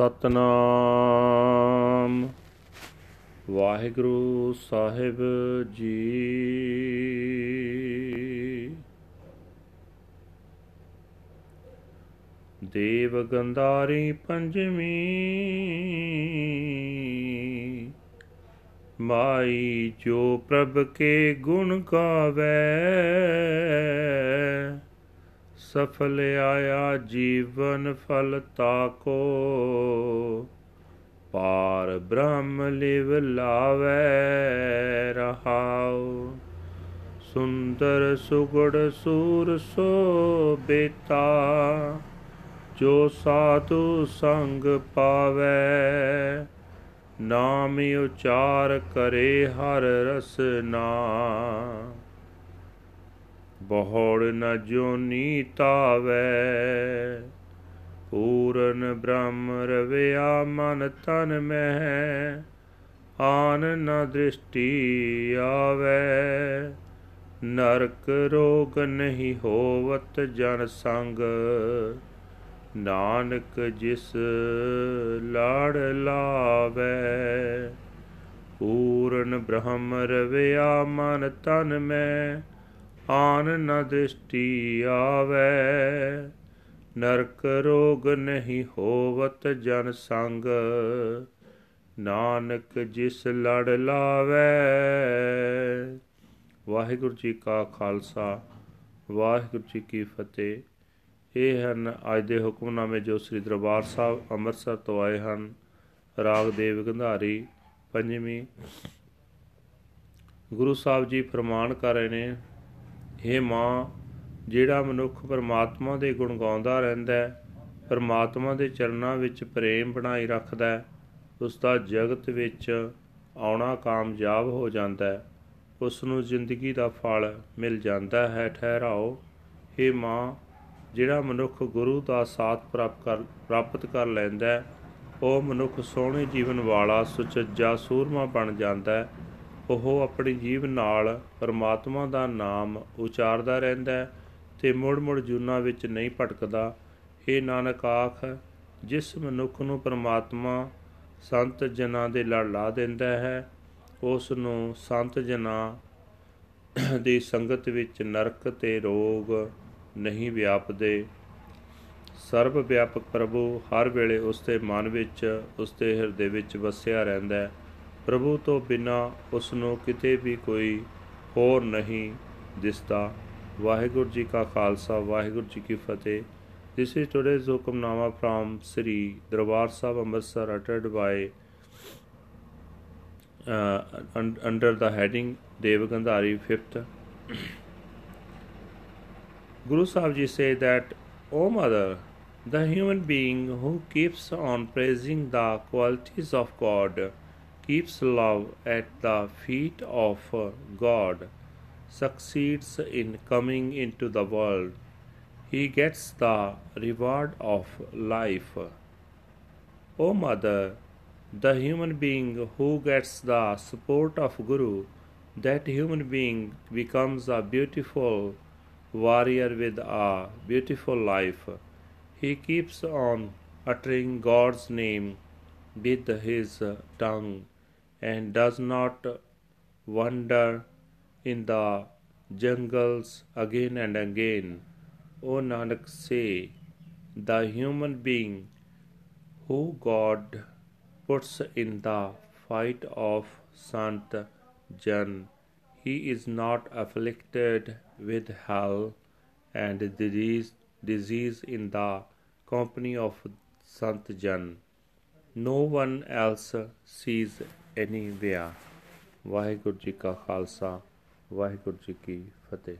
ਸਤਨਾਮ। ਵਾਹਿਗੁਰੂ ਸਾਹਿਬ ਜੀ। ਦੇਵ ਗੰਧਾਰੀ ਪੰਜਵੀਂ। ਮਾਈ ਜੋ ਪ੍ਰਭ ਕੇ ਗੁਣ ਗਾਵੇ। ਸਫਲ ਆਇਆ ਜੀਵਨ ਫਲ ਤਾਕੋ। ਪਾਰ ਬ੍ਰਹਮ ਲਿਵ ਲਾਵੇ ਰਹਾਉ। ਸੁੰਦਰ ਸੁਗੜ ਸੂਰ ਸੋ ਬੇਤਾ। ਜੋ ਸਾਧੂ ਸੰਗ ਪਾਵੇ, ਨਾਮ ਉਚਾਰ ਕਰੇ ਹਰ ਰਸਨਾ। ਬਹੁੜ ਨ ਜੋਨੀ ਤਾਵੇ। ਪੂਰਨ ਬ੍ਰਹਮ ਰਵਿਆ ਮਨ ਤਨ ਮਹਿ, ਆਨ ਨ ਦ੍ਰਿਸ਼ਟੀ ਆਵੇ। ਨਰਕ ਰੋਗ ਨਹੀਂ ਹੋਵਤ ਜਨ ਸੰਗ, ਨਾਨਕ ਜਿਸ ਲਾੜ ਲਾਵੇ। ਪੂਰਨ ਬ੍ਰਹਮ ਰਵਿਆ ਮਨ ਤਨ ਮੈਂ ਆਨ ਨ ਦ੍ਰਿਸ਼ਟੀ ਆਵੇ। ਨਰਕ ਰੋਗ ਨਹੀਂ ਹੋਵਤ ਜਨ ਸੰਗ। ਨਾਨਕ ਜਿਸ ਲੜ ਲਾਵੇ। ਵਾਹਿਗੁਰੂ ਜੀ ਕਾ ਖਾਲਸਾ, ਵਾਹਿਗੁਰੂ ਜੀ ਕੀ ਫਤਿਹ। ਇਹ ਹਨ ਅੱਜ ਦੇ ਹੁਕਮਨਾਮੇ ਜੋ ਸ੍ਰੀ ਦਰਬਾਰ ਸਾਹਿਬ ਅੰਮ੍ਰਿਤਸਰ ਤੋਂ ਆਏ ਹਨ। ਰਾਗ ਦੇਵ ਗੰਧਾਰੀ, ਪੰਜਵੀਂ। ਗੁਰੂ ਸਾਹਿਬ ਜੀ ਫਰਮਾਨ ਕਰ ਰਹੇ ਨੇ हे ਮਾਂ, ਜਿਹੜਾ ਮਨੁੱਖ ਪਰਮਾਤਮਾ ਦੇ ਗੁਣ ਗਾਉਂਦਾ ਰਹਿੰਦਾ ਹੈ, ਪਰਮਾਤਮਾ ਦੇ ਚਰਨਾਂ ਵਿੱਚ ਪ੍ਰੇਮ ਬਣਾਈ ਰੱਖਦਾ ਹੈ ਉਸ ਦਾ ਜਗਤ ਵਿੱਚ ਆਉਣਾ ਕਾਮਯਾਬ ਹੋ ਜਾਂਦਾ ਹੈ ਉਸ ਨੂੰ ਜ਼ਿੰਦਗੀ ਦਾ ਫਲ ਮਿਲ ਜਾਂਦਾ ਹੈ, ਠਹਿਰਾਓ। हे ਮਾਂ, ਜਿਹੜਾ ਮਨੁੱਖ ਗੁਰੂ ਦਾ ਸਾਥ ਪ੍ਰਾਪਤ ਕਰ ਪ੍ਰਾਪਤ ਕਰ ਲੈਂਦਾ ਹੈ, ਉਹ ਮਨੁੱਖ ਸੋਹਣੇ ਜੀਵਨ ਵਾਲਾ ਸੁਚੱਜਾ ਸੂਰਮਾ ਬਣ ਜਾਂਦਾ ਹੈ ਉਹ ਆਪਣੀ ਜੀਵ ਨਾਲ ਪਰਮਾਤਮਾ ਦਾ ਨਾਮ ਉਚਾਰਦਾ ਰਹਿੰਦਾ ਹੈ ਤੇ ਮੁੜ-ਮੁੜ ਜੁਨਾ ਵਿੱਚ ਨਹੀਂ ਭਟਕਦਾ। ਇਹ ਨਾਨਕ ਆਖ, ਜਿਸ ਮਨੁੱਖ ਨੂੰ ਪਰਮਾਤਮਾ ਸੰਤ ਜਨਾਂ ਦੇ ਲੜ ਲਾ ਦਿੰਦਾ ਹੈ, ਉਸ ਨੂੰ ਸੰਤ ਜਨਾਂ ਦੀ ਸੰਗਤ ਵਿੱਚ ਨਰਕ ਤੇ ਰੋਗ ਨਹੀਂ ਵਿਆਪਦੇ। ਸਰਬ ਵਿਆਪਕ ਪ੍ਰਭੂ ਹਰ ਵੇਲੇ ਉਸ ਦੇ ਮਨ ਵਿੱਚ, ਉਸ ਦੇ ਹਿਰਦੇ ਵਿੱਚ ਵਸਿਆ ਰਹਿੰਦਾ ਹੈ। ਪ੍ਰਭੂ ਤੋਂ ਬਿਨਾ ਉਸ ਨੂੰ ਕਿਤੇ ਵੀ ਕੋਈ ਹੋਰ ਨਹੀਂ ਦਿਸਦਾ ਵਾਹਿਗੁਰੂ ਜੀ ਕਾ ਖਾਲਸਾ ਵਾਹਿਗੁਰੂ ਜੀ ਕੀ ਫਤਿਹ This is today's hukamnama from Sri Darbar Sahib Amritsar uttered by uh, under the heading Dev Gandhari 5th Guru Sahib Ji say that, O Mother, the human being who keeps on praising the qualities of God, keeps love at the feet of God, succeeds in coming into the world. He gets the reward of life. O Mother, the human being who gets the support of Guru, that human being becomes a beautiful warrior with a beautiful life. He keeps on uttering God's name with his tongue and does not wander in the jungles again and again. O Nanak, say, the human being who God puts in the fight of Sant Jan, he is not afflicted with hell and disease, disease in the company of Sant Jan. No one else sees anywhere. Waheguru ji ਕਾ ਖਾਲਸਾ ਵਾਹਿਗੁਰੂ ਜੀ ਕੀ ਫਤਿਹ